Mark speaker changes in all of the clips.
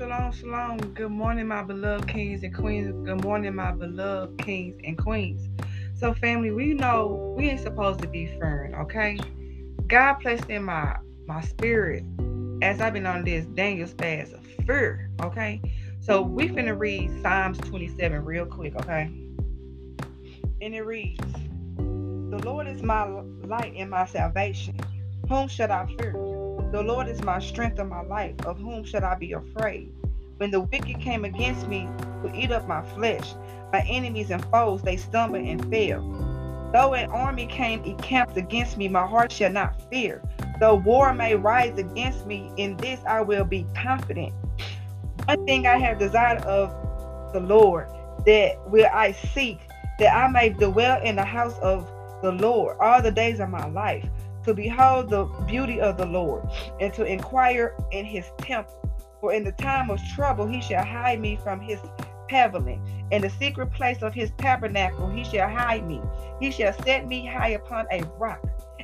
Speaker 1: shalom, shalom. Good morning, my beloved kings and queens. Good morning, my beloved kings and queens. So, family, we know we ain't supposed to be fearing, okay? God placed in my my spirit as I've been on this Daniel's fast of fear, okay? So we finna read Psalms 27 real quick, okay? And it reads, The Lord is my light and my salvation. Whom should I fear? The Lord is my strength and my life. Of whom should I be afraid? When the wicked came against me to eat up my flesh, my enemies and foes, they stumbled and fell. Though an army came encamped against me, my heart shall not fear. Though war may rise against me, in this I will be confident. One thing I have desired of the Lord, that will I seek, that I may dwell in the house of the Lord all the days of my life, to behold the beauty of the Lord, and to inquire in his temple. For in the time of trouble he shall hide me from his pavilion. In the secret place of his tabernacle he shall hide me. He shall set me high upon a rock.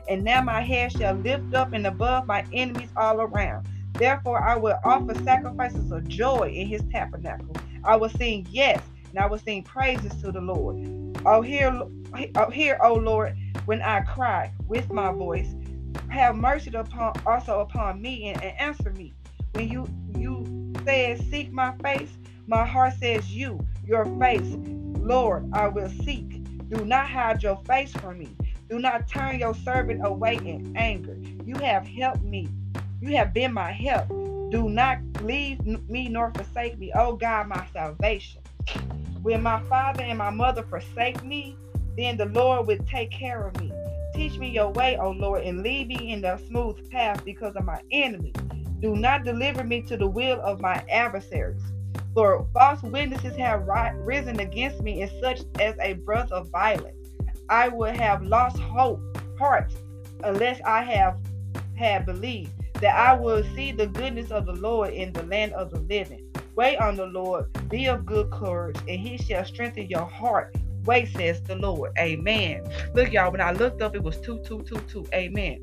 Speaker 1: And now my head shall lift up and above my enemies all around. Therefore I will offer sacrifices of joy in his tabernacle. I will sing yes, and I will sing praises to the Lord. Oh hear, oh, hear, O oh, Lord, when I cry with my voice. Have mercy upon also upon me and, and answer me. When you you said seek my face, my heart says you, your face, Lord, I will seek. Do not hide your face from me. Do not turn your servant away in anger. You have helped me. You have been my help. Do not leave me nor forsake me, oh God, my salvation. When my father and my mother forsake me, then the Lord will take care of me. Teach me your way, O Lord, and lead me in the smooth path because of my enemies. Do not deliver me to the will of my adversaries. For false witnesses have risen against me, and such as a breath of violence. I would have lost hope, heart, unless I have had believed that I will see the goodness of the Lord in the land of the living. Wait on the Lord, be of good courage, and he shall strengthen your heart. Wait, says the Lord. Amen. Look, y'all, when I looked up, it was 2222. Amen.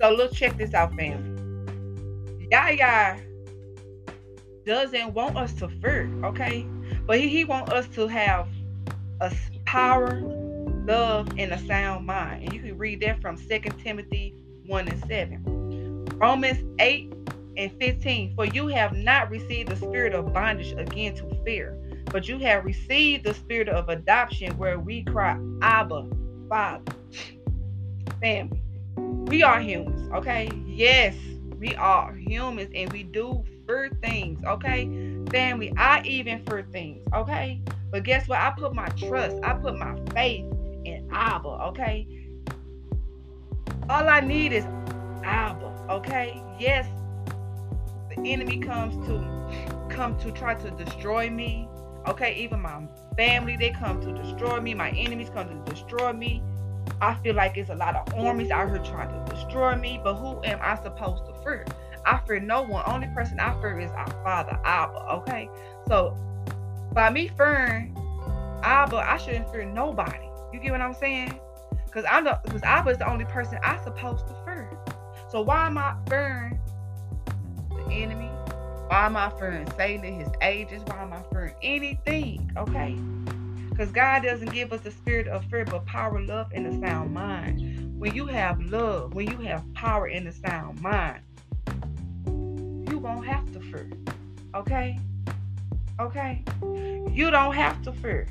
Speaker 1: So look, check this out, family. Yah doesn't want us to fear, okay? But he, he wants us to have a power, love, and a sound mind. And you can read that from 2 Timothy 1 and 7. Romans 8 and 15. For you have not received the spirit of bondage again to fear, but you have received the spirit of adoption where we cry, Abba, Father. Family. We are humans, okay? Yes, we are humans and we do for things, okay? Family, I even for things, okay? But guess what? I put my trust, I put my faith in Abba, okay? All I need is Abba, okay? Yes, enemy comes to come to try to destroy me. Okay, even my family, they come to destroy me. My enemies come to destroy me. I feel like it's a lot of armies out here trying to destroy me, but who am I supposed to fear? I fear no one. Only person I fear is our Father, Abba. Okay, so by me fearing Abba, I shouldn't fear nobody. You get what I'm saying? Because I know because Abba is the only person I supposed to fear. So why am I fearing the enemy? Why am I fearing Satan his agents? Why am I fearing anything? Okay. Because God doesn't give us a spirit of fear, but power, love, and a sound mind. When you have love, when you have power and a sound mind, you won't have to fear. Okay? Okay? You don't have to fear.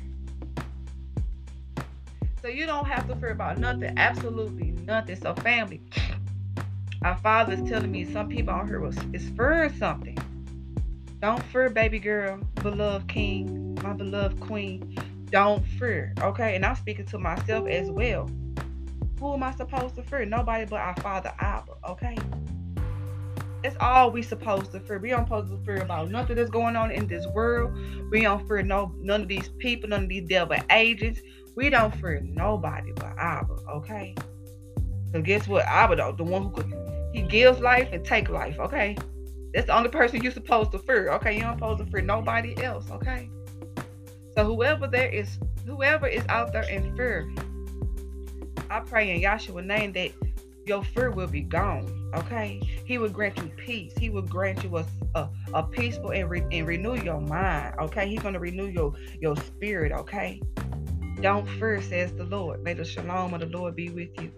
Speaker 1: So you don't have to fear about nothing, absolutely nothing. So family, our father is telling me some people out here is fearing something. Don't fear, baby girl, beloved king, my beloved queen. Don't fear, okay? And I'm speaking to myself as well. Who am I supposed to fear? Nobody but our father Abba, okay? That's all we supposed to fear. We don't supposed to fear about nothing that's going on in this world. We don't fear no none of these people, none of these devil agents. We don't fear nobody but Abba, okay? So guess what? Abba, the one who could, he gives life and take life, okay? That's the only person you're supposed to fear, okay? You don't supposed to fear nobody else, okay? So whoever there is, whoever is out there in fear, I pray in Yahshua's name that your fear will be gone. Okay, He will grant you peace. He will grant you a a, a peaceful and, re, and renew your mind. Okay, He's gonna renew your your spirit. Okay, don't fear, says the Lord. May the shalom of the Lord be with you.